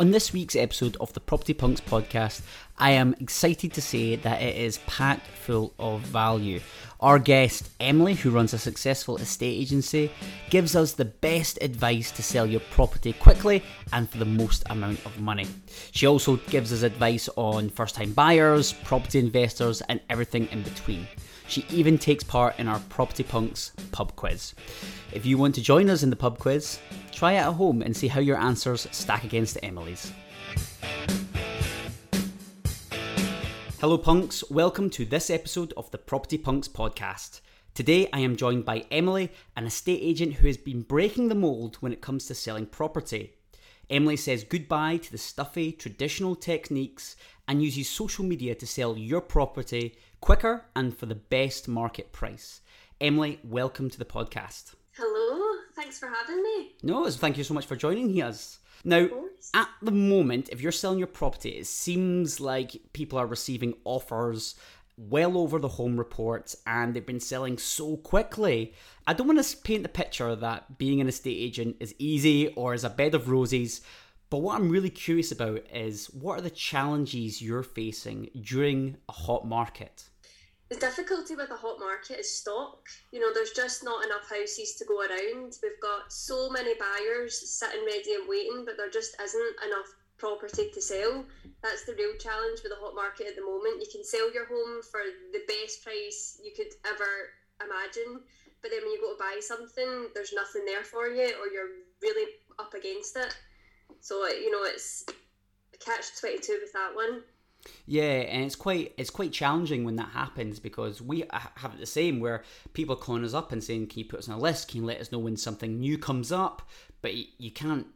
On this week's episode of the Property Punks podcast, I am excited to say that it is packed full of value. Our guest, Emily, who runs a successful estate agency, gives us the best advice to sell your property quickly and for the most amount of money. She also gives us advice on first time buyers, property investors, and everything in between. She even takes part in our Property Punks pub quiz. If you want to join us in the pub quiz, try it at home and see how your answers stack against Emily's. Hello, punks. Welcome to this episode of the Property Punks podcast. Today, I am joined by Emily, an estate agent who has been breaking the mold when it comes to selling property. Emily says goodbye to the stuffy, traditional techniques and uses social media to sell your property quicker and for the best market price. Emily, welcome to the podcast. Hello, thanks for having me. No, thank you so much for joining us. Now, at the moment, if you're selling your property, it seems like people are receiving offers well over the home report and they've been selling so quickly. I don't want to paint the picture that being an estate agent is easy or is a bed of roses, but what I'm really curious about is what are the challenges you're facing during a hot market? The difficulty with a hot market is stock. You know, there's just not enough houses to go around. We've got so many buyers sitting ready and waiting, but there just isn't enough property to sell. That's the real challenge with the hot market at the moment. You can sell your home for the best price you could ever imagine, but then when you go to buy something, there's nothing there for you, or you're really up against it. So you know, it's catch twenty two with that one. Yeah, and it's quite it's quite challenging when that happens because we have it the same where people are calling us up and saying, "Can you put us on a list? Can you let us know when something new comes up?" But you can't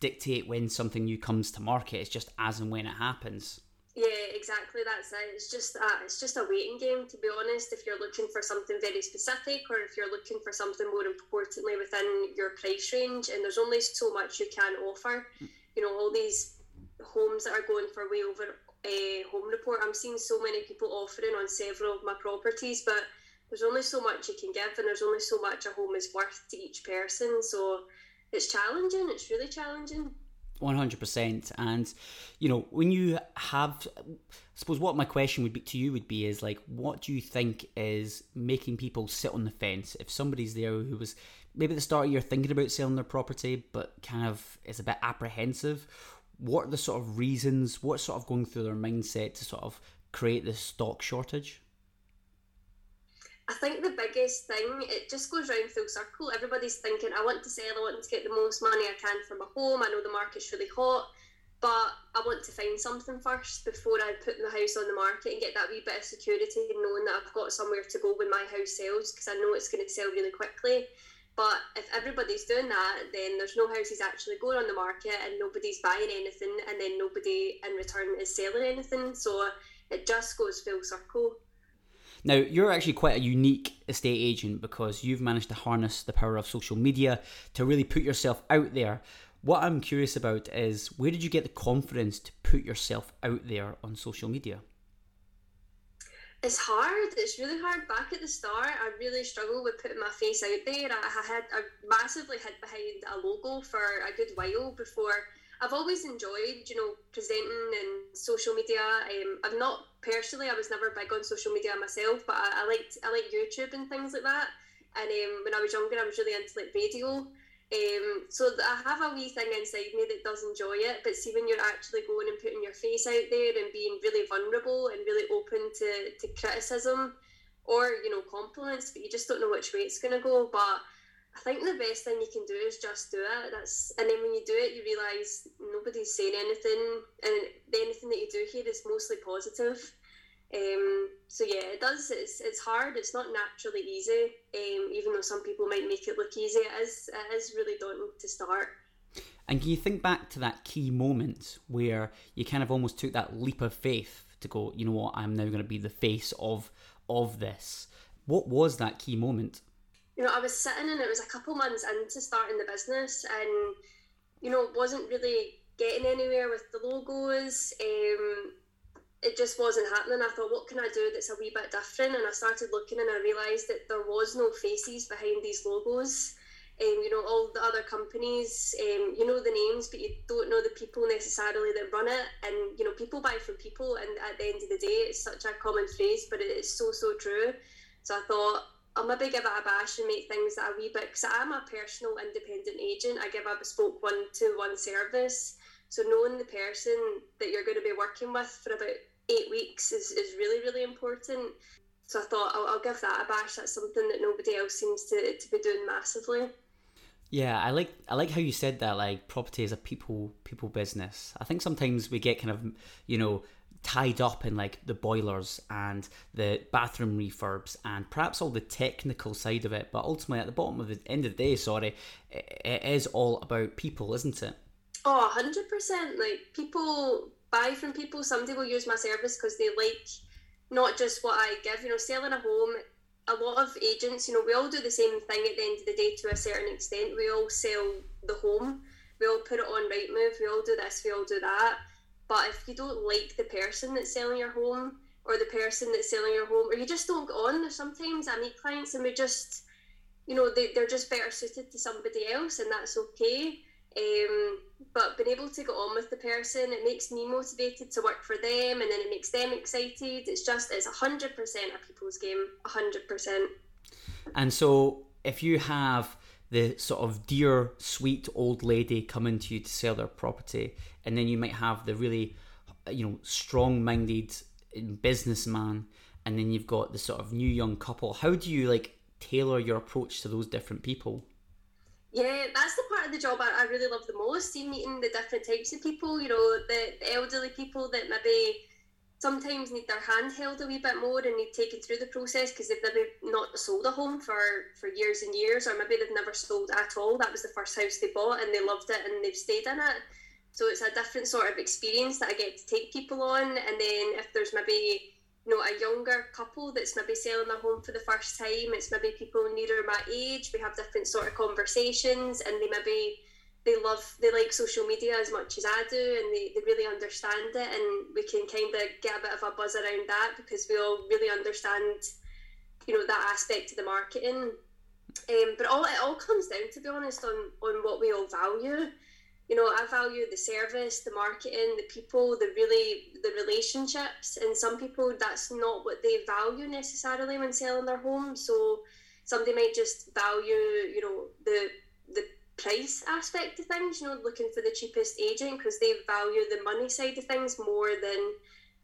dictate when something new comes to market. It's just as and when it happens. Yeah, exactly. That's it. It's just uh, it's just a waiting game, to be honest. If you're looking for something very specific, or if you're looking for something more importantly within your price range, and there's only so much you can offer. You know, all these homes that are going for way over a home report. I'm seeing so many people offering on several of my properties, but there's only so much you can give, and there's only so much a home is worth to each person. So it's challenging. It's really challenging. 100% and you know when you have I suppose what my question would be to you would be is like what do you think is making people sit on the fence if somebody's there who was maybe at the start of you're thinking about selling their property but kind of is a bit apprehensive what are the sort of reasons, what's sort of going through their mindset to sort of create this stock shortage? I think the biggest thing, it just goes round full circle. Everybody's thinking, I want to sell, I want to get the most money I can for my home. I know the market's really hot, but I want to find something first before I put my house on the market and get that wee bit of security, knowing that I've got somewhere to go when my house sells because I know it's going to sell really quickly. But if everybody's doing that, then there's no houses actually going on the market and nobody's buying anything, and then nobody in return is selling anything. So it just goes full circle. Now, you're actually quite a unique estate agent because you've managed to harness the power of social media to really put yourself out there. What I'm curious about is where did you get the confidence to put yourself out there on social media? It's hard. It's really hard. Back at the start, I really struggled with putting my face out there. I, had I massively hid behind a logo for a good while before. I've always enjoyed, you know, presenting and social media. Um, I'm not personally. I was never big on social media myself, but I, I liked I like YouTube and things like that. And um, when I was younger, I was really into like radio. Um, so I have a wee thing inside me that does enjoy it, but see when you're actually going and putting your face out there and being really vulnerable and really open to, to criticism or you know compliments, but you just don't know which way it's going to go. But I think the best thing you can do is just do it. That's and then when you do it, you realise nobody's saying anything, and anything that you do here is mostly positive. Um, so yeah, it does. It's it's hard. It's not naturally easy. Um, even though some people might make it look easy, it is it is really daunting to start. And can you think back to that key moment where you kind of almost took that leap of faith to go, you know what, I'm now going to be the face of of this. What was that key moment? You know, I was sitting and it was a couple months into starting the business, and you know, wasn't really getting anywhere with the logos. Um, it just wasn't happening. I thought, what can I do that's a wee bit different? And I started looking and I realised that there was no faces behind these logos. Um, you know, all the other companies, um, you know the names, but you don't know the people necessarily that run it. And, you know, people buy from people. And at the end of the day, it's such a common phrase, but it is so, so true. So I thought, I'll maybe give it a bash and make things a wee bit, because I'm a personal independent agent. I give a bespoke one to one service. So knowing the person that you're going to be working with for about eight weeks is, is really, really important. So I thought I'll, I'll give that a bash. That's something that nobody else seems to, to be doing massively. Yeah, I like I like how you said that. Like property is a people people business. I think sometimes we get kind of you know tied up in like the boilers and the bathroom refurbs and perhaps all the technical side of it. But ultimately, at the bottom of the end of the day, sorry, it, it is all about people, isn't it? Oh, 100%. Like people buy from people. Somebody will use my service because they like not just what I give. You know, selling a home, a lot of agents, you know, we all do the same thing at the end of the day to a certain extent. We all sell the home, we all put it on Rightmove, we all do this, we all do that. But if you don't like the person that's selling your home or the person that's selling your home, or you just don't get on, sometimes I meet clients and we just, you know, they, they're just better suited to somebody else and that's okay. Um, but being able to get on with the person, it makes me motivated to work for them, and then it makes them excited. It's just it's hundred percent a people's game, hundred percent. And so, if you have the sort of dear, sweet old lady coming to you to sell their property, and then you might have the really, you know, strong-minded businessman, and then you've got the sort of new young couple. How do you like tailor your approach to those different people? Yeah, that's the part of the job I, I really love the most. See, meeting the different types of people. You know, the, the elderly people that maybe sometimes need their hand held a wee bit more and need taken through the process because they've maybe not sold a home for, for years and years, or maybe they've never sold at all. That was the first house they bought and they loved it and they've stayed in it. So it's a different sort of experience that I get to take people on. And then if there's maybe you know, a younger couple that's maybe selling their home for the first time. It's maybe people nearer my age. We have different sort of conversations, and they maybe they love they like social media as much as I do, and they, they really understand it, and we can kind of get a bit of a buzz around that because we all really understand, you know, that aspect of the marketing. Um, but all it all comes down, to be honest, on on what we all value you know, I value the service, the marketing, the people, the really the relationships. And some people that's not what they value necessarily when selling their home. So somebody might just value, you know, the the price aspect of things, you know, looking for the cheapest agent because they value the money side of things more than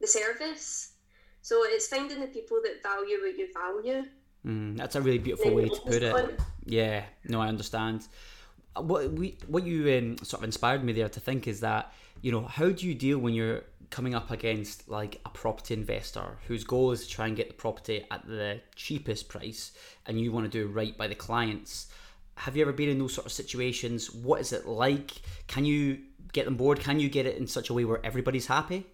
the service. So it's finding the people that value what you value. Mm, that's a really beautiful way to put it. Yeah, no, I understand what we what you um, sort of inspired me there to think is that you know how do you deal when you're coming up against like a property investor whose goal is to try and get the property at the cheapest price and you want to do right by the clients? Have you ever been in those sort of situations? What is it like? Can you get them board can you get it in such a way where everybody's happy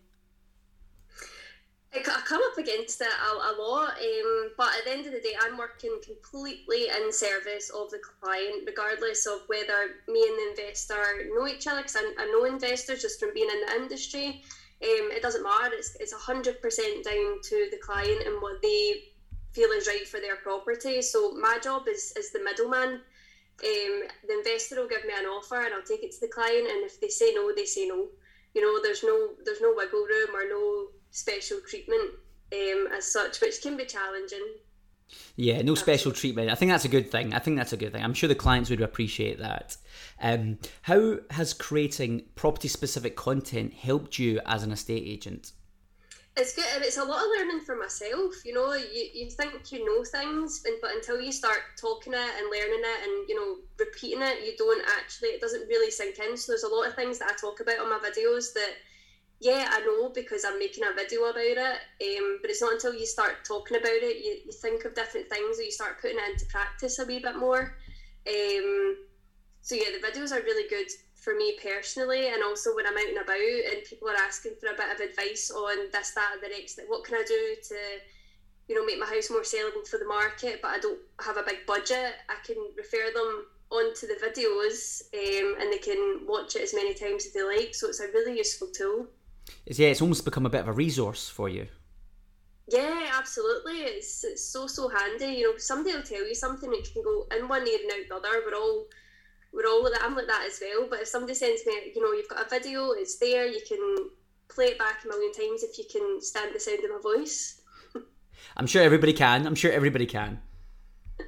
I come up against it a, a lot, um, but at the end of the day, I'm working completely in service of the client, regardless of whether me and the investor know each other. Because I, know investors just from being in the industry. Um, it doesn't matter. It's it's hundred percent down to the client and what they feel is right for their property. So my job is is the middleman. Um, the investor will give me an offer and I'll take it to the client, and if they say no, they say no. You know, there's no there's no wiggle room or no special treatment um, as such, which can be challenging. Yeah, no special treatment. I think that's a good thing. I think that's a good thing. I'm sure the clients would appreciate that. Um, how has creating property specific content helped you as an estate agent? It's good. It's a lot of learning for myself. You know, you, you think you know things, but until you start talking it and learning it and, you know, repeating it, you don't actually, it doesn't really sink in. So there's a lot of things that I talk about on my videos that yeah, I know because I'm making a video about it. Um, but it's not until you start talking about it, you, you think of different things, or you start putting it into practice a wee bit more. Um, so yeah, the videos are really good for me personally, and also when I'm out and about and people are asking for a bit of advice on this, that, and the next. Like, what can I do to, you know, make my house more sellable for the market? But I don't have a big budget. I can refer them onto the videos, um, and they can watch it as many times as they like. So it's a really useful tool. It's, yeah, it's almost become a bit of a resource for you. Yeah, absolutely. It's it's so so handy. You know, somebody will tell you something that you can go in one ear and out the other. We're all we're all like that. I'm like that as well. But if somebody sends me, you know, you've got a video, it's there. You can play it back a million times if you can stand the sound of my voice. I'm sure everybody can. I'm sure everybody can.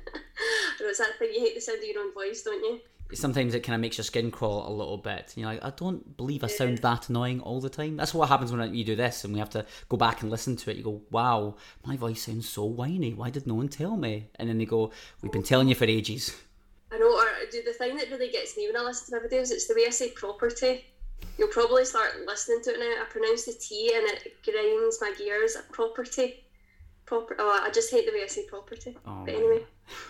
know, it's that thing you hate the sound of your own voice, don't you? Sometimes it kind of makes your skin crawl a little bit. You're like, I don't believe I sound that annoying all the time. That's what happens when you do this, and we have to go back and listen to it. You go, "Wow, my voice sounds so whiny. Why did no one tell me?" And then they go, "We've been telling you for ages." I know. Or do the thing that really gets me when I listen to my videos? It's the way I say property. You'll probably start listening to it now. I pronounce the T and it grinds my gears. At property. Proper. Oh, I just hate the way I say property. Oh, but anyway.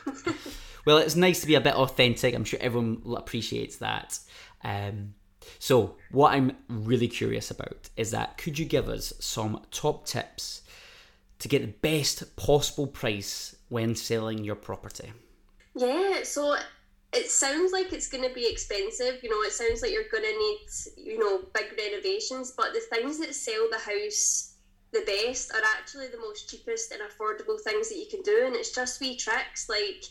well, it's nice to be a bit authentic. I'm sure everyone appreciates that. Um, so, what I'm really curious about is that could you give us some top tips to get the best possible price when selling your property? Yeah, so it sounds like it's going to be expensive. You know, it sounds like you're going to need, you know, big renovations, but the things that sell the house the best are actually the most cheapest and affordable things that you can do. And it's just wee tricks like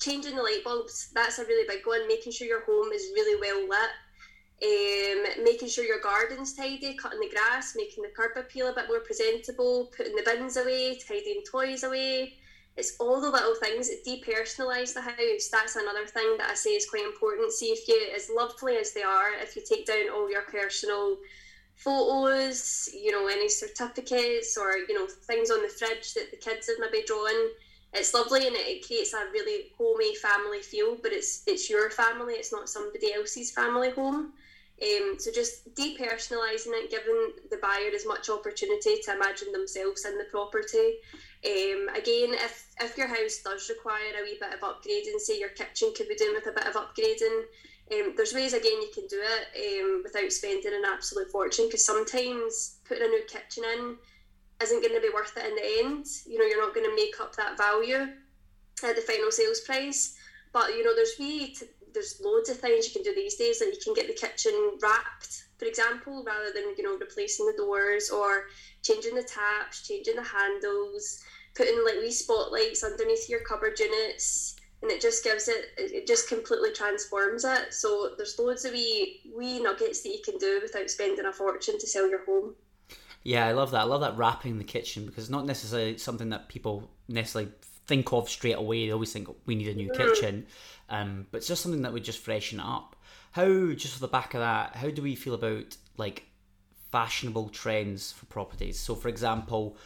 changing the light bulbs. That's a really big one. Making sure your home is really well lit. Um, making sure your garden's tidy, cutting the grass, making the curb appeal a bit more presentable, putting the bins away, tidying toys away. It's all the little things that depersonalise the house. That's another thing that I say is quite important. See if you, as lovely as they are, if you take down all your personal photos, you know, any certificates or, you know, things on the fridge that the kids have maybe drawn. It's lovely and it, creates a really homey family feel, but it's it's your family, it's not somebody else's family home. Um, so just depersonalising it, giving the buyer as much opportunity to imagine themselves in the property. Um, again, if, if your house does require a wee bit of upgrading, say your kitchen could be doing with a bit of upgrading, um, there's ways again you can do it um, without spending an absolute fortune because sometimes putting a new kitchen in isn't going to be worth it in the end. You know, you're not going to make up that value at the final sales price. But you know, there's to, there's loads of things you can do these days. Like you can get the kitchen wrapped, for example, rather than you know replacing the doors or changing the taps, changing the handles, putting like wee spotlights underneath your cupboard units and it just gives it it just completely transforms it so there's loads of wee wee nuggets that you can do without spending a fortune to sell your home yeah i love that. I love that wrapping the kitchen because it's not necessarily something that people necessarily think of straight away. They always think we need a new kitchen. Um, but it's just something that would just freshen up. How just for the back of that how do we feel about like fashionable trends for properties? So for example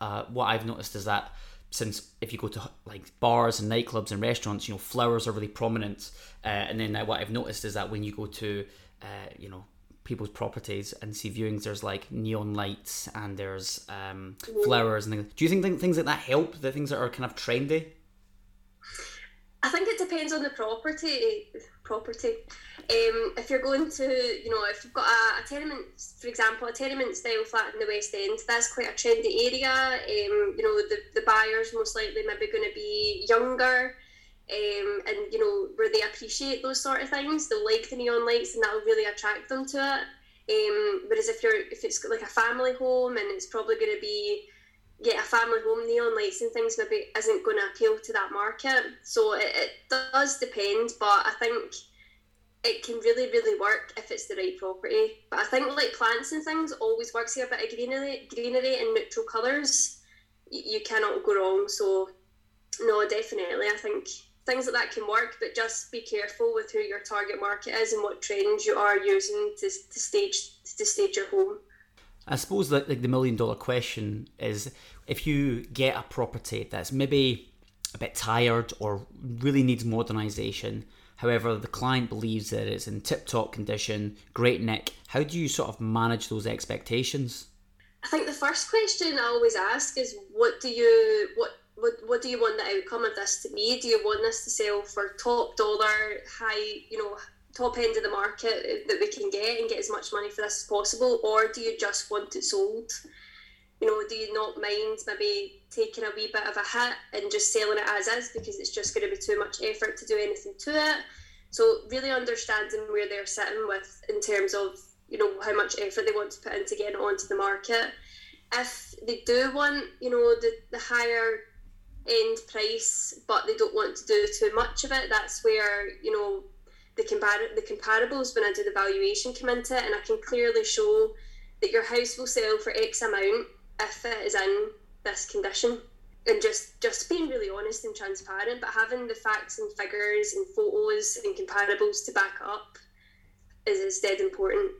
uh, what i've noticed is that since if you go to like bars and nightclubs and restaurants, you know, flowers are really prominent. Uh, and then what I've noticed is that when you go to, uh, you know, people's properties and see viewings, there's like neon lights and there's um, flowers and things. Do you think things like that help? The things that are kind of trendy? I think it depends on the property. Property. Um, if you're going to, you know, if you've got a, a, tenement, for example, a tenement style flat in the West End, that's quite a trendy area. Um, you know, the, the buyers most likely maybe going to be younger. Um, and you know where they appreciate those sort of things, they'll like the neon lights, and that'll really attract them to it. Um, whereas if you're if it's like a family home and it's probably going to be yeah, a family home, neon lights and things maybe isn't going to appeal to that market. So it, it does depend, but I think it can really, really work if it's the right property. But I think like plants and things always works here, a bit of greenery, greenery and neutral colours, you, you cannot go wrong. So no, definitely, I think things like that can work, but just be careful with who your target market is and what trends you are using to, to stage to stage your home. I suppose that like the million dollar question is if you get a property that's maybe a bit tired or really needs modernisation, however the client believes that it's in tip top condition, great nick, how do you sort of manage those expectations? I think the first question I always ask is what do you what what, what do you want the outcome of this to be? Do you want this to sell for top dollar, high, you know, top end of the market uh, that we can get and get as much money for this as possible, or do you just want it sold? You know, do you not mind maybe taking a wee bit of a hit and just selling it as is because it's just going to be too much effort to do anything to it? So really understanding where they're sitting with in terms of you know how much effort they want to put into getting onto the market. if they do want, you know, the, the higher end price, but they don't want to do too much of it, that's where, you know, the compar- the comparables when I do the valuation come into it and I can clearly show that your house will sell for X amount if it is in this condition. And just just being really honest and transparent, but having the facts and figures and photos and comparables to back up is, is dead important.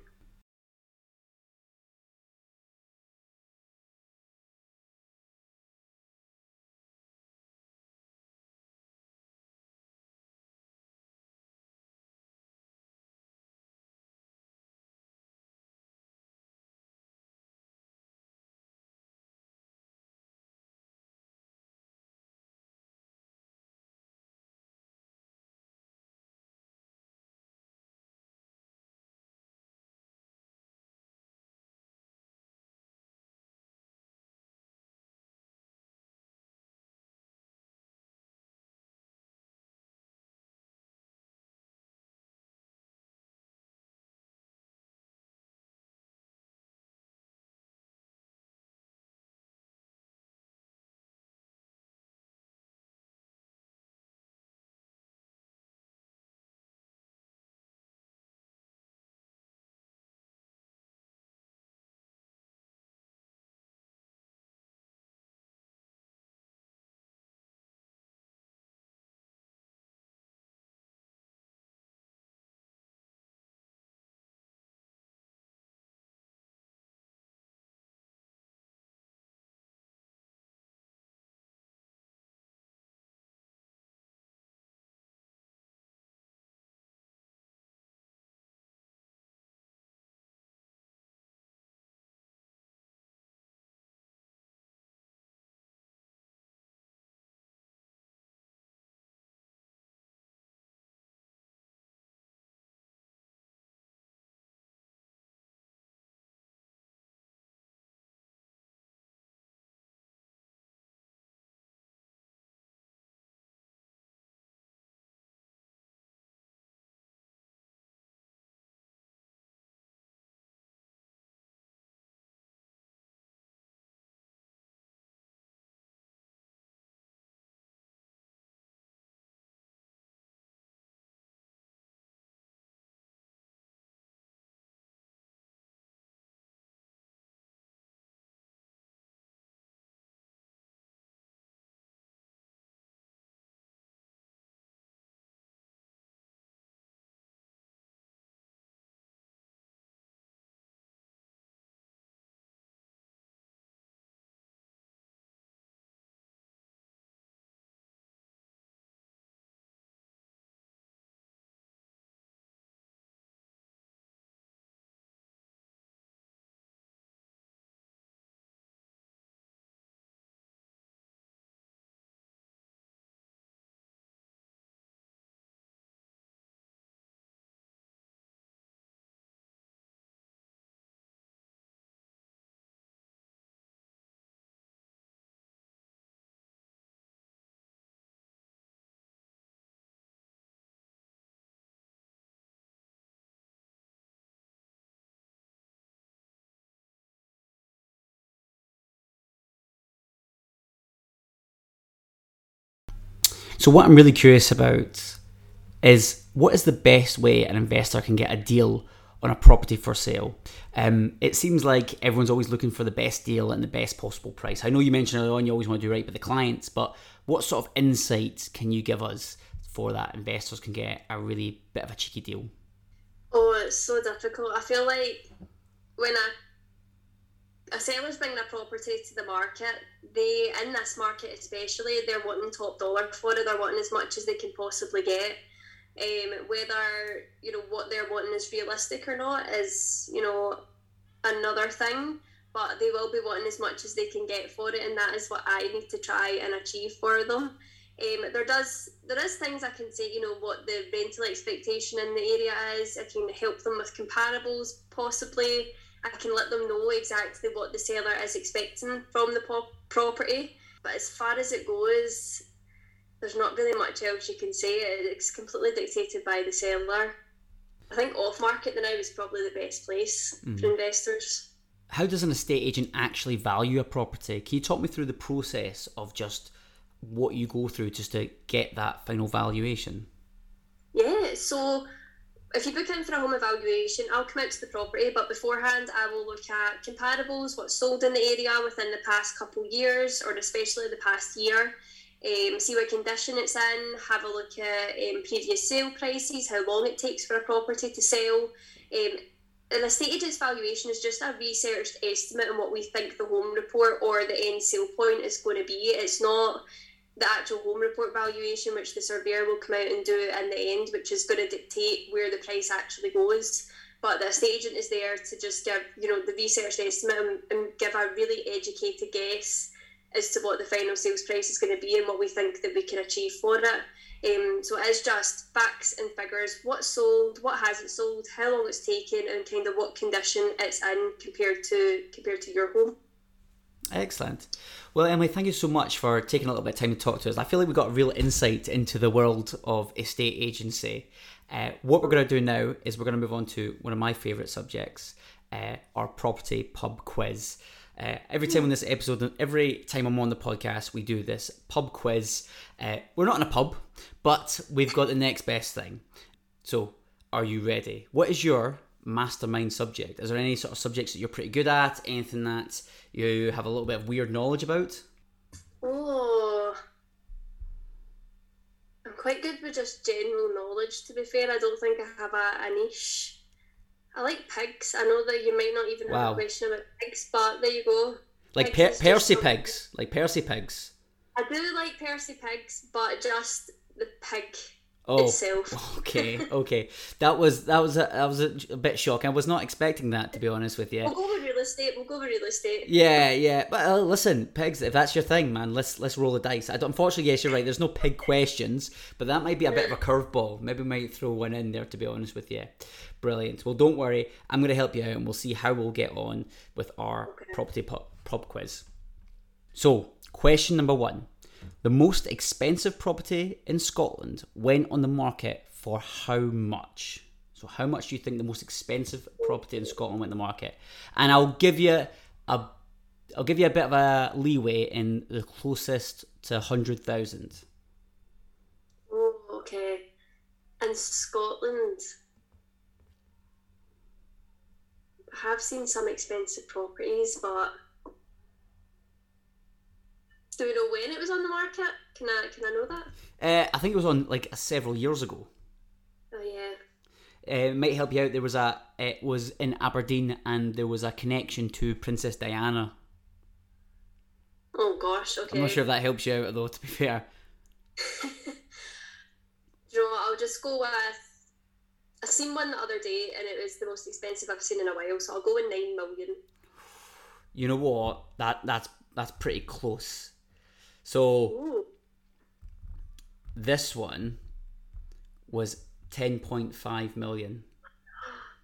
So, what I'm really curious about is what is the best way an investor can get a deal on a property for sale? Um, it seems like everyone's always looking for the best deal and the best possible price. I know you mentioned earlier on you always want to do right by the clients, but what sort of insights can you give us for that investors can get a really bit of a cheeky deal? Oh, it's so difficult. I feel like when I a seller's bringing a property to the market, they in this market especially, they're wanting top dollar for it. They're wanting as much as they can possibly get. Um, whether you know what they're wanting is realistic or not is you know another thing. But they will be wanting as much as they can get for it, and that is what I need to try and achieve for them. Um, there does there is things I can say, you know, what the rental expectation in the area is. I can help them with comparables, possibly. I can let them know exactly what the seller is expecting from the property. But as far as it goes, there's not really much else you can say. It's completely dictated by the seller. I think off market the now is probably the best place mm. for investors. how does an estate agent actually value a property? Can you talk me through the process of just what you go through just to get that final valuation? Yeah, so if you book in for a home evaluation, I'll come out to the property, but beforehand, I will look at comparables, what's sold in the area within the past couple years, or especially the past year. Um, see what condition it's in, have a look at um, previous sale prices, how long it takes for a property to sell. Um, an estate agent's valuation is just a researched estimate on what we think the home report or the end sale point is going to be. It's not the actual home report valuation, which the surveyor will come out and do in the end, which is going to dictate where the price actually goes. But the estate agent is there to just give, you know, the research estimate and, and give a really educated guess as to what the final sales price is going to be and what we think that we can achieve for it. Um, so it is just facts and figures: what's sold, what hasn't sold, how long it's taken, and kind of what condition it's in compared to compared to your home. Excellent. Well, Emily, thank you so much for taking a little bit of time to talk to us. I feel like we got real insight into the world of estate agency. Uh, what we're going to do now is we're going to move on to one of my favourite subjects, uh, our property pub quiz. Uh, every time on this episode, every time I'm on the podcast, we do this pub quiz. Uh, we're not in a pub, but we've got the next best thing. So, are you ready? What is your mastermind subject? Is there any sort of subjects that you're pretty good at? Anything that you have a little bit of weird knowledge about? Oh, I'm quite good with just general knowledge. To be fair, I don't think I have a, a niche. I like pigs. I know that you might not even have a question about pigs, but there you go. Like per- Percy pigs, like Percy pigs. I do like Percy pigs, but just the pig oh, itself. okay, okay. That was that was a, that was a, a, bit shocking. I was not expecting that to be honest with you. We'll go with real estate. We'll go with real estate. Yeah, yeah. But uh, listen, pigs. If that's your thing, man, let's let's roll the dice. I don't, unfortunately, yes, you're right. There's no pig questions, but that might be a bit of a curveball. Maybe we might throw one in there. To be honest with you. Brilliant. Well, don't worry. I'm going to help you out, and we'll see how we'll get on with our okay. property pub, pub quiz. So, question number one the most expensive property in Scotland went on the market for how much? So, how much do you think the most expensive property in Scotland went on the market? And I'll give you a, I'll give you a bit of a leeway in the closest to hundred thousand. Oh, okay. And Scotland, I have seen some expensive properties, but do we know when it was on the market? Can I can I know that? Uh, I think it was on like several years ago. Oh yeah. Uh, it might help you out. There was a it was in Aberdeen, and there was a connection to Princess Diana. Oh gosh, okay. I'm not sure if that helps you out though. To be fair. you know, what? I'll just go with. I seen one the other day, and it was the most expensive I've seen in a while. So I'll go with nine million. You know what? That that's that's pretty close. So Ooh. this one was 10.5 million.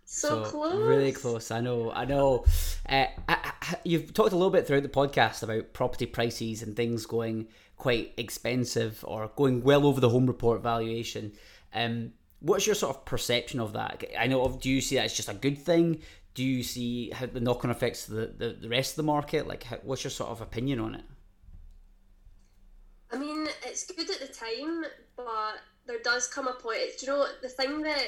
So, so, close. Really close. I know. I know. Uh, I, I, you've talked a little bit throughout the podcast about property prices and things going quite expensive or going well over the home report valuation. Um, what's your sort of perception of that? I know. Do you see that as just a good thing? Do you see how the knock-on effects to the, the, the rest of the market? Like, how, what's your sort of opinion on it? I mean, it's good at the time, but there does come a point. Do you know the thing that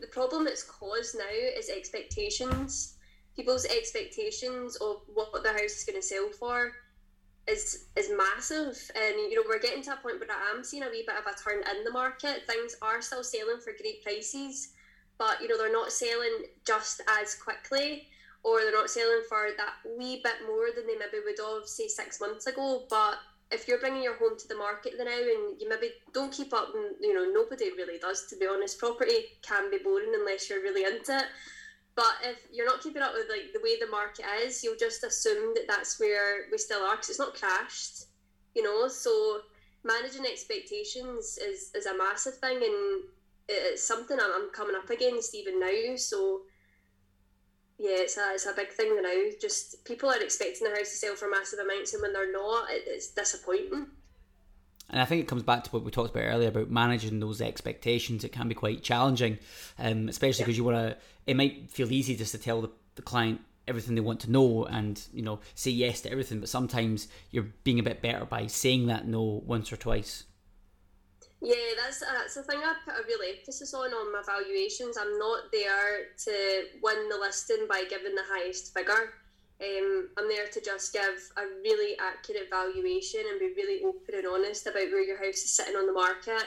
the problem that's caused now is expectations. People's expectations of what the house is going to sell for is is massive, and you know we're getting to a point where I am seeing a wee bit of a turn in the market. Things are still selling for great prices, but you know they're not selling just as quickly, or they're not selling for that wee bit more than they maybe would have say six months ago. But if you're bringing your home to the market now and you maybe don't keep up and you know nobody really does to be honest. Property can be boring unless you're really into it. But if you're not keeping up with like the way the market is you'll just assume that that's where we still are because it's not crashed you know? So managing expectations is, is a massive thing and it's something I'm, I'm coming up against even now. So yeah, it's a, it's a big thing now. Just people are expecting the house to sell for massive amounts, and when they're not, it, it's disappointing. And I think it comes back to what we talked about earlier about managing those expectations. It can be quite challenging, um, especially because yeah. you want to. It might feel easy just to tell the, the client everything they want to know and you know say yes to everything but sometimes you're being a bit better by saying that no once or twice yeah, that's uh, that's the thing I put a real emphasis on on my valuations. I'm not there to win the listing by giving the highest figure. Um, I'm there to just give a really accurate valuation and be really open and honest about where your house is sitting on the market.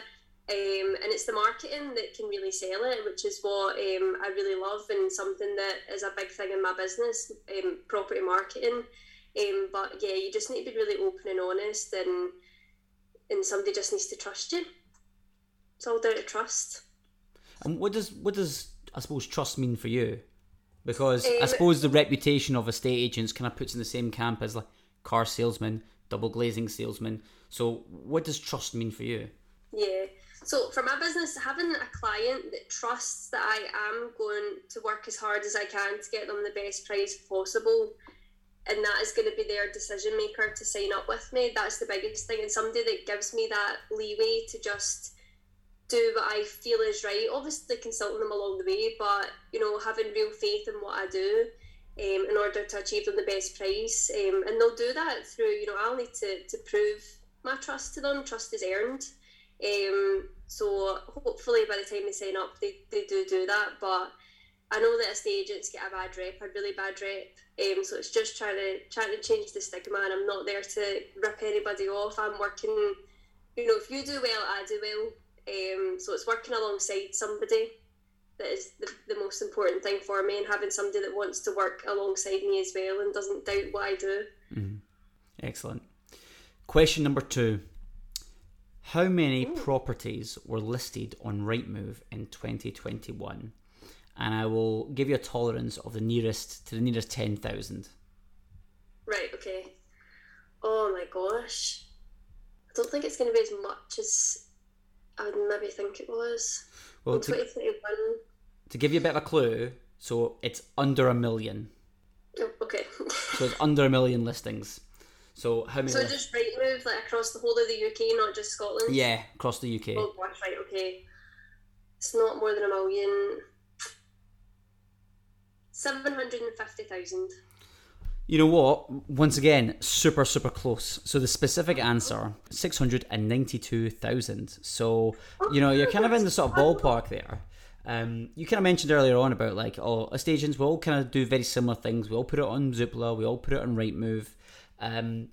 Um, and it's the marketing that can really sell it, which is what um, I really love and something that is a big thing in my business, um, property marketing. Um, but yeah, you just need to be really open and honest, and and somebody just needs to trust you. It's all down to trust. And what does what does I suppose trust mean for you? Because I Um, suppose the reputation of estate agents kind of puts in the same camp as like car salesman, double glazing salesman. So what does trust mean for you? Yeah. So for my business, having a client that trusts that I am going to work as hard as I can to get them the best price possible, and that is going to be their decision maker to sign up with me. That's the biggest thing, and somebody that gives me that leeway to just do what I feel is right. Obviously, consulting them along the way, but you know, having real faith in what I do. Um, in order to achieve them the best price, um, and they'll do that through you know I'll need to, to prove my trust to them. Trust is earned, um, so hopefully by the time they sign up, they, they do do that. But I know that estate agents get a bad rep, a really bad rep. Um, so it's just trying to trying to change the stigma, and I'm not there to rip anybody off. I'm working, you know, if you do well, I do well. Um, so it's working alongside somebody that is the, the most important thing for me, and having somebody that wants to work alongside me as well and doesn't doubt what I do. Excellent. Question number two. How many properties were listed on Rightmove in 2021? And I will give you a tolerance of the nearest to the nearest 10,000. Right, okay. Oh my gosh. I don't think it's going to be as much as I would maybe think it was. Well, to, 2021. to give you a bit of a clue, so it's under a million. Oh, okay. So it's under a million listings. So how many? so just right move like across the whole of the UK, not just Scotland? yeah, across the UK. Oh gosh, right, okay. It's not more than a million. 750,000. You know what? Once again, super, super close. So the specific answer, 692,000. So, you know, you're kind of in the sort of ballpark there. Um, you kind of mentioned earlier on about like, oh, estate agents, we all kind of do very similar things. We all put it on Zoopla, we all put it on Rightmove. Um,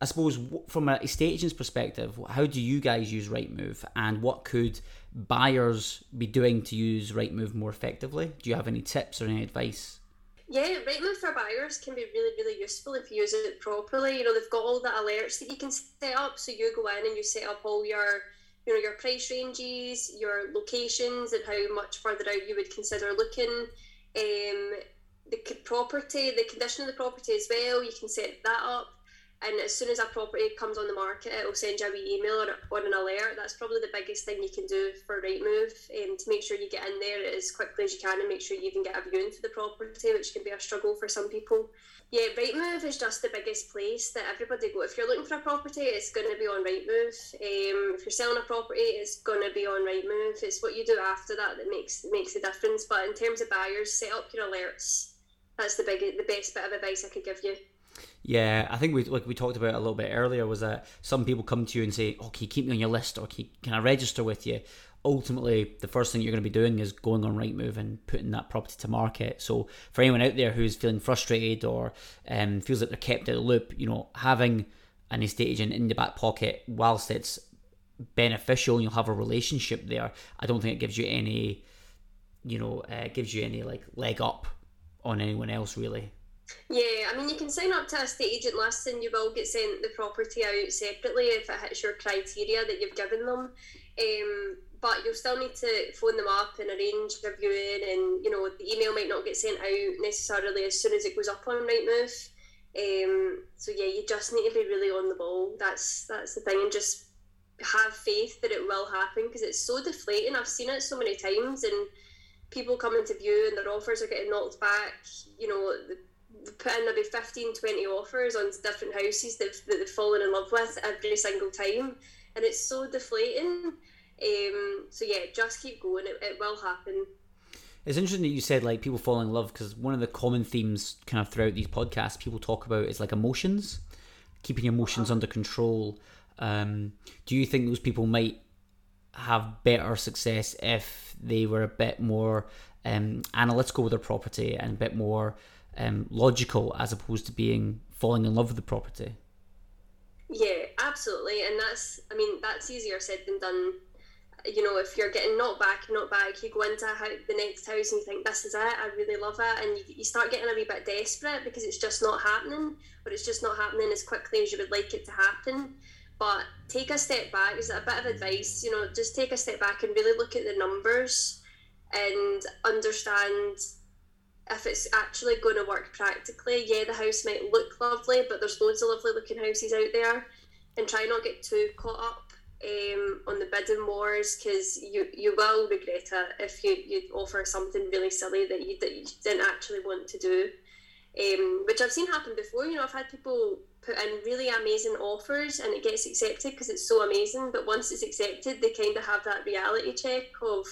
I suppose from an estate agent's perspective, how do you guys use Rightmove and what could buyers be doing to use Rightmove more effectively? Do you have any tips or any advice? Yeah, Rightmove for buyers can be really, really useful if you use it properly. You know, they've got all the alerts that you can set up. So you go in and you set up all your, you know, your price ranges, your locations, and how much further out you would consider looking. Um, the property, the condition of the property as well. You can set that up. And as soon as a property comes on the market, it will send you a wee email or, or an alert. That's probably the biggest thing you can do for Rightmove um, to make sure you get in there as quickly as you can and make sure you even get a viewing for the property, which can be a struggle for some people. Yeah, Rightmove is just the biggest place that everybody go. If you're looking for a property, it's going to be on Rightmove. Um, if you're selling a property, it's going to be on Rightmove. It's what you do after that that makes makes the difference. But in terms of buyers, set up your alerts. That's the big, the best bit of advice I could give you. Yeah, I think we like we talked about a little bit earlier was that some people come to you and say, "Oh, keep me on your list, or can, I register with you?" Ultimately, the first thing you're going to be doing is going on Rightmove and putting that property to market. So, for anyone out there who's feeling frustrated or um, feels like they're kept out of the loop, you know, having an estate agent in the back pocket, whilst it's beneficial and you'll have a relationship there, I don't think it gives you any, you know, uh, gives you any like leg up on anyone else really. Yeah, I mean, you can sign up to a estate agent list and you will get sent the property out separately if it hits your criteria that you've given them. Um, but you'll still need to phone them up and arrange a viewing, and you know the email might not get sent out necessarily as soon as it goes up on Rightmove. Um, so yeah, you just need to be really on the ball. That's that's the thing, and just have faith that it will happen because it's so deflating. I've seen it so many times, and people coming to view and their offers are getting knocked back. You know, they put in maybe 15, 20 offers on different houses that, that they've fallen in love with every single time, and it's so deflating. Um, so yeah, just keep going. It, it will happen. It's interesting that you said like people fall in love because one of the common themes kind of throughout these podcasts people talk about is like emotions, keeping emotions under control. Um, do you think those people might have better success if they were a bit more um, analytical with their property and a bit more um, logical as opposed to being falling in love with the property? Yeah, absolutely, and that's I mean that's easier said than done you know, if you're getting knocked back, knocked back, you go into the next house and you think, this is it, I really love it. And you, start getting a wee bit desperate because it's just not happening, or it's just not happening as quickly as you would like it to happen. But take a step back, is a bit of advice, you know, just take a step back and really look at the numbers and understand if it's actually going to work practically. Yeah, the house might look lovely, but there's loads of lovely looking houses out there. And try not get too caught up um, on the bidding wars because you you will regret it if you, you offer something really silly that you, that you didn't actually want to do. Um, which I've seen happen before. You know, I've had people put in really amazing offers and it gets accepted because it's so amazing. But once it's accepted, they kind of have that reality check of,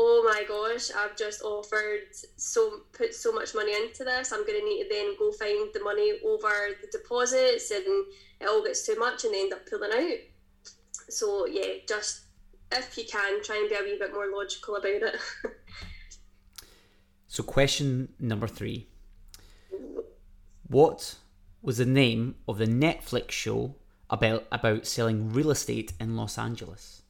oh my gosh, I've just offered so put so much money into this. I'm going to need to then go find the money over the deposits, and it all gets too much, and they end up pulling out. So yeah, just if you can, try and be a wee bit more logical about it. so question number three. What was the name of the Netflix show about about selling real estate in Los Angeles?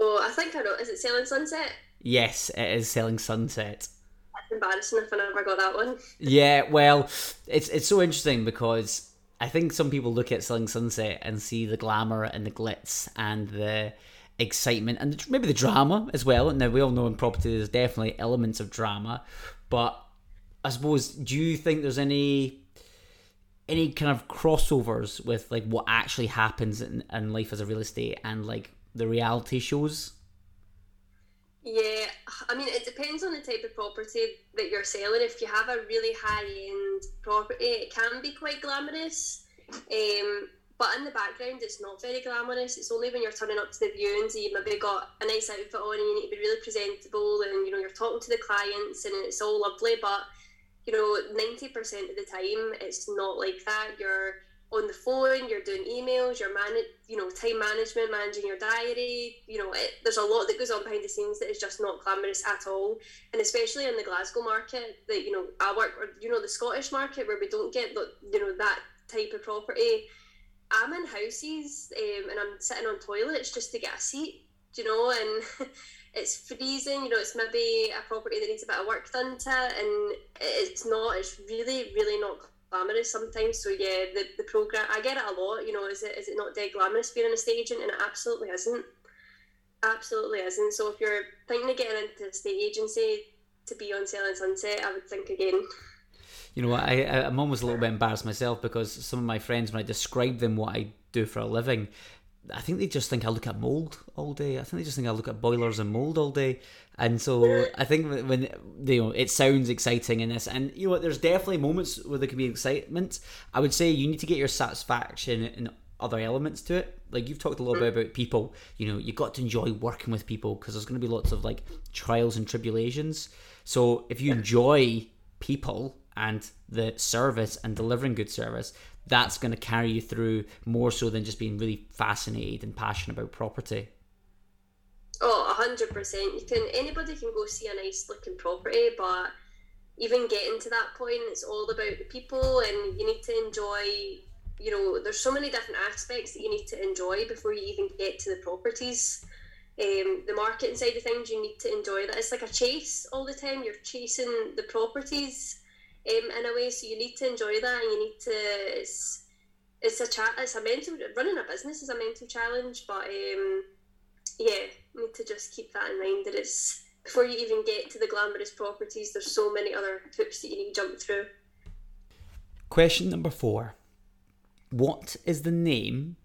Oh, I think I know. Is it Selling Sunset? Yes, it is Selling Sunset. That's embarrassing if I never got that one. yeah, well, it's it's so interesting because I think some people look at Selling Sunset and see the glamour and the glitz and the excitement and maybe the drama as well. Now we all know in property there's definitely elements of drama, but I suppose do you think there's any any kind of crossovers with like what actually happens in, in life as a real estate and like the reality shows? Yeah, I mean, it depends on the type of property that you're selling. If you have a really high end property, it can be quite glamorous. Um, but in the background, it's not very glamorous. It's only when you're turning up to the viewings, you maybe got a nice outfit on and you need to be really presentable and, you know, you're talking to the clients and it's all lovely. But, you know, 90% of the time, it's not like that. You're on the phone, you're doing emails, you're manage, you know, time management, managing your diary. You know, it, there's a lot that goes on behind the scenes that is just not glamorous at all. And especially in the Glasgow market, that you know, I work, or you know, the Scottish market where we don't get the, you know, that type of property. I'm in houses um, and I'm sitting on toilets just to get a seat, you know, and it's freezing. You know, it's maybe a property that needs a bit of work done to it, and it's not. It's really, really not glamorous sometimes. So yeah, the, the program I get it a lot. You know, is it is it not dead glamorous being an estate agent? And it absolutely isn't. Absolutely isn't. So if you're thinking of getting into a state agency to be on Selling Sunset, I would think again. You know? I, I'm almost a little bit embarrassed myself because some of my friends, when I describe them what I do for a living, I think they just think I look at mold all day. I think they just think I look at boilers and mold all day. And so I think when you know it sounds exciting in this, and you know what, there's definitely moments where there can be excitement. I would say you need to get your satisfaction in other elements to it. Like you've talked a little bit about people. You know, you got to enjoy working with people because there's going to be lots of like trials and tribulations. So if you enjoy people and the service and delivering good service, that's going to carry you through more so than just being really fascinated and passionate about property. Oh, hundred percent. You can anybody can go see a nice looking property, but even getting to that point, it's all about the people, and you need to enjoy. You know, there's so many different aspects that you need to enjoy before you even get to the properties. Um, the marketing side of things, you need to enjoy that. It's like a chase all the time. You're chasing the properties um, in a way. So you need to enjoy that, and you need to. It's it's a chat. It's a mental running a business is a mental challenge, but um, yeah, you need to just keep that in mind. That it's before you even get to the glamorous properties. There's so many other hoops that you need to jump through. Question number four: What is the name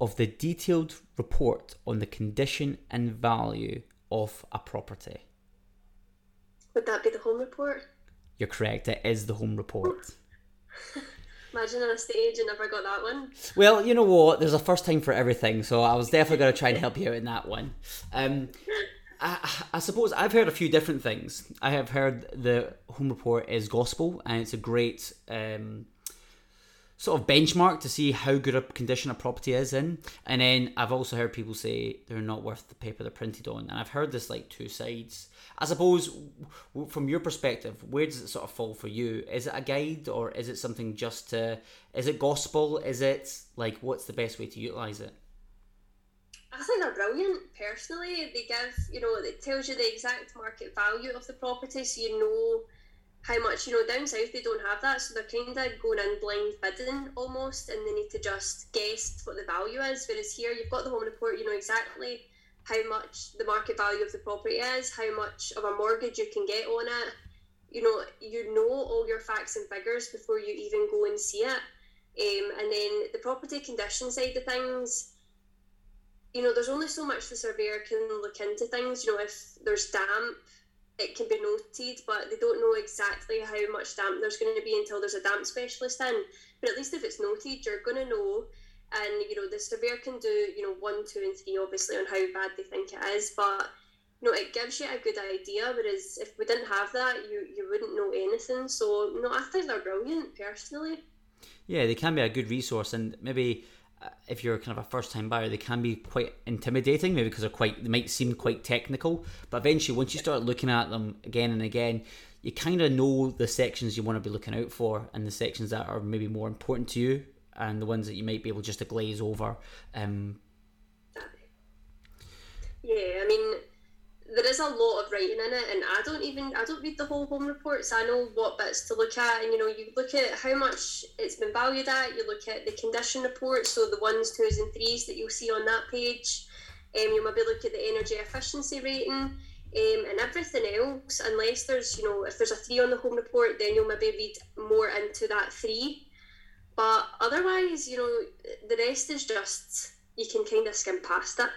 of the detailed report on the condition and value of a property? Would that be the home report? You're correct. It is the home report. Imagine on a stage and never got that one. Well, you know what? There's a first time for everything, so I was definitely going to try and help you out in that one. Um, I, I suppose I've heard a few different things. I have heard the home report is gospel, and it's a great um, sort of benchmark to see how good a condition a property is in. And then I've also heard people say they're not worth the paper they're printed on. And I've heard this like two sides. I suppose from your perspective, where does it sort of fall for you? Is it a guide or is it something just to, is it gospel? Is it like, what's the best way to utilize it? I think they're brilliant. Personally, they give you know it tells you the exact market value of the property, so you know how much you know down south they don't have that so they're kind of going in blind bidding almost and they need to just guess what the value is. Whereas here you've got the home report you know exactly how much the market value of the property is how much of a mortgage you can get on it. You know you know all your facts and figures before you even go and see it. Um, and then the property condition side of things you know there's only so much the surveyor can look into things. You know if there's damp it can be noted, but they don't know exactly how much damp there's going to be until there's a damp specialist in. But at least if it's noted, you're going to know. And you know, the surveyor can do you know one, two, and three, obviously on how bad they think it is, but you know, it gives you a good idea. Whereas if we didn't have that, you you wouldn't know anything. So no, I think they're brilliant personally. Yeah, they can be a good resource, and maybe if you're kind of a first time buyer, they can be quite intimidating, maybe because they're quite, they might seem quite technical. But eventually, once you start looking at them again and again, you kind of know the sections you want to be looking out for and the sections that are maybe more important to you and the ones that you might be able just to glaze over. Um, yeah, I mean, there is a lot of writing in it and I don't even I don't read the whole home reports. I know what bits to look at and you know you look at how much it's been valued at you look at the condition reports so the ones twos and threes that you'll see on that page. Um, you maybe look at the energy efficiency rating um, and everything else unless there's you know if there's a three on the home report then you'll maybe read more into that three. But otherwise you know the rest is just you can kind of skim past it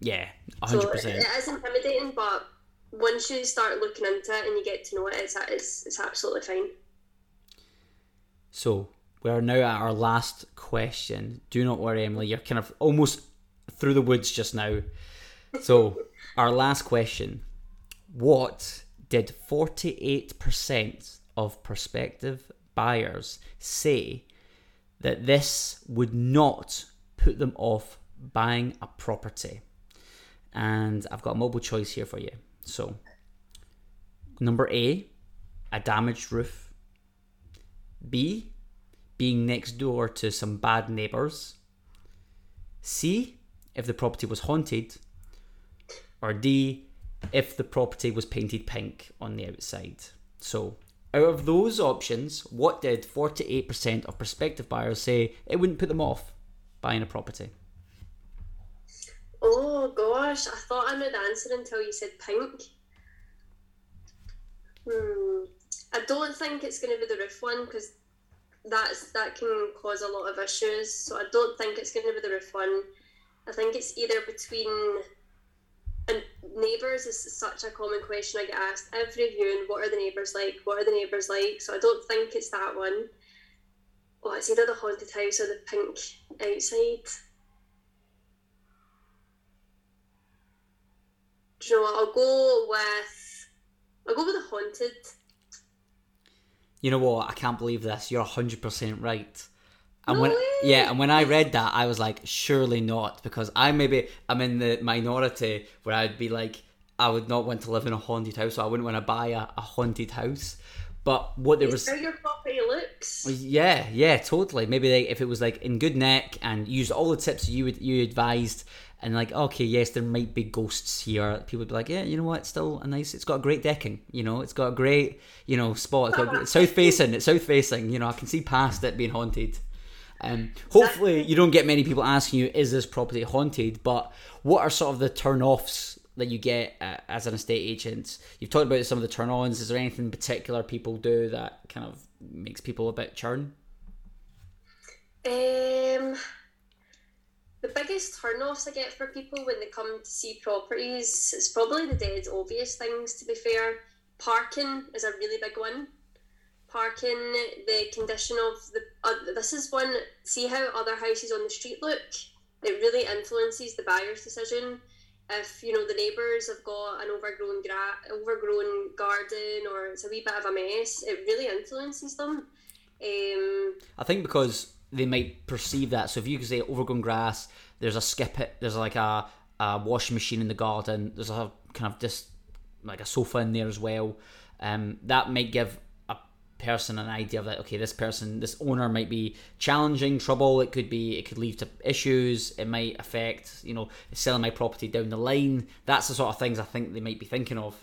yeah, 100%. so percent. It is intimidating, but once you start looking into it and you get to know it, it's it's, it's absolutely fine. So we are now at our last question. Do not worry, Emily. You're kind of almost through the woods just now. So our last question: What did forty-eight percent of prospective buyers say that this would not put them off buying a property? And I've got a multiple choice here for you. So, number A, a damaged roof. B, being next door to some bad neighbours. C, if the property was haunted. Or D, if the property was painted pink on the outside. So, out of those options, what did 48% of prospective buyers say it wouldn't put them off buying a property? Oh gosh, I thought I the answer until you said pink. Hmm. I don't think it's going to be the roof one because that's that can cause a lot of issues. So I don't think it's going to be the roof one. I think it's either between and neighbours is such a common question I get asked every viewing. What are the neighbours like? What are the neighbours like? So I don't think it's that one. Oh, it's either the haunted house or the pink outside. Do you know what? I'll go with. I'll go with the haunted. You know what? I can't believe this. You're hundred percent right. And no when way. yeah, and when I read that, I was like, surely not, because I maybe I'm in the minority where I'd be like, I would not want to live in a haunted house, so I wouldn't want to buy a, a haunted house. But what there was how your property looks. Oh, yeah, yeah, totally. Maybe like if it was like in good neck and used all the tips you would you advised, and like okay yes there might be ghosts here. People would be like yeah you know what? It's still a nice it's got a great decking you know? It's got a great you know spot. It's got south facing it's south facing you know? I can see past it being haunted. Um, hopefully you don't get many people asking you is this property haunted? But what are sort of the turn-offs that you get uh, as an estate agent? You've talked about some of the turn-ons. Is there anything in particular people do that kind of makes people a bit churn? Um the biggest turn-offs I get for people when they come to see properties is probably the dead obvious things. To be fair, parking is a really big one. Parking, the condition of the uh, this is one. See how other houses on the street look. It really influences the buyer's decision. if you know the neighbours have got an overgrown gra- overgrown garden or it's a wee bit of a mess, it really influences them. Um, I think because they might perceive that. So if you could say overgrown grass, there's a skip it, there's like a, a washing machine in the garden, there's a kind of just like a sofa in there as well. Um, that might give a person an idea of that. Okay, this person, this owner might be challenging, trouble. It could be, it could lead to issues. It might affect, you know, selling my property down the line. That's the sort of things I think they might be thinking of.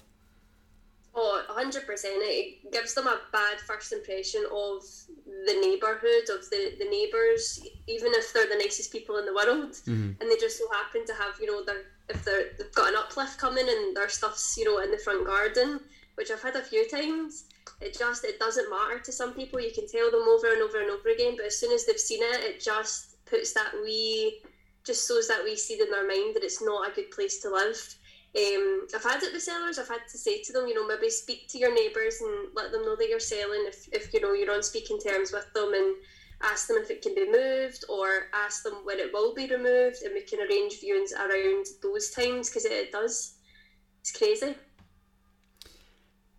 Oh, 100%. It gives them a bad first impression of the neighbourhood, of the, the neighbours, even if they're the nicest people in the world. Mm-hmm. And they just so happen to have, you know, their, if they're, they've got an uplift coming and their stuff's, you know, in the front garden, which I've had a few times. It just, it doesn't matter to some people. You can tell them over and over and over again, but as soon as they've seen it, it just puts that wee, just sows that wee seed in their mind that it's not a good place to live um, I've had it with sellers. I've had to say to them, you know, maybe speak to your neighbours and let them know that you're selling. If, if you know you're on speaking terms with them, and ask them if it can be moved, or ask them when it will be removed, and we can arrange viewings around those times because it, it does. It's crazy.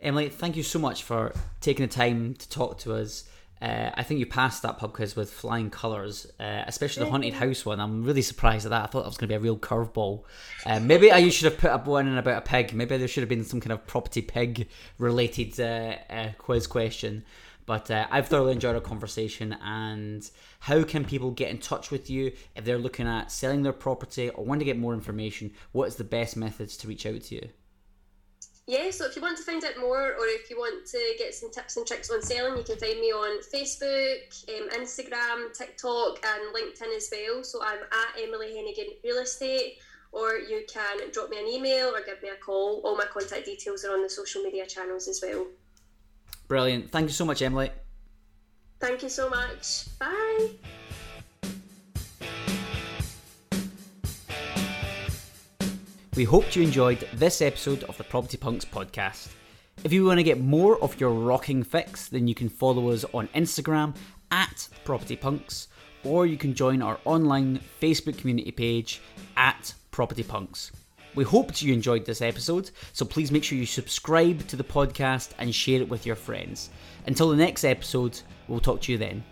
Emily, thank you so much for taking the time to talk to us. Uh, I think you passed that pub quiz with flying colours, uh, especially the haunted house one. I'm really surprised at that. I thought that was going to be a real curveball. Uh, maybe I should have put up one in about a pig. Maybe there should have been some kind of property pig related uh, uh, quiz question. But uh, I've thoroughly enjoyed our conversation. And how can people get in touch with you if they're looking at selling their property or want to get more information? What is the best methods to reach out to you? Yeah, so if you want to find out more or if you want to get some tips and tricks on selling, you can find me on Facebook, um, Instagram, TikTok, and LinkedIn as well. So I'm at Emily Henaghen Real Estate, or you can drop me an email or give me a call. All my contact details are on the social media channels as well. Brilliant. Thank you so much, Emily. Thank you so much. Bye. We hope you enjoyed this episode of the Property Punks podcast. If you want to get more of your rocking fix, then you can follow us on Instagram at Property Punks, or you can join our online Facebook community page at Property Punks. We hope you enjoyed this episode, so please make sure you subscribe to the podcast and share it with your friends. Until the next episode, we'll talk to you then.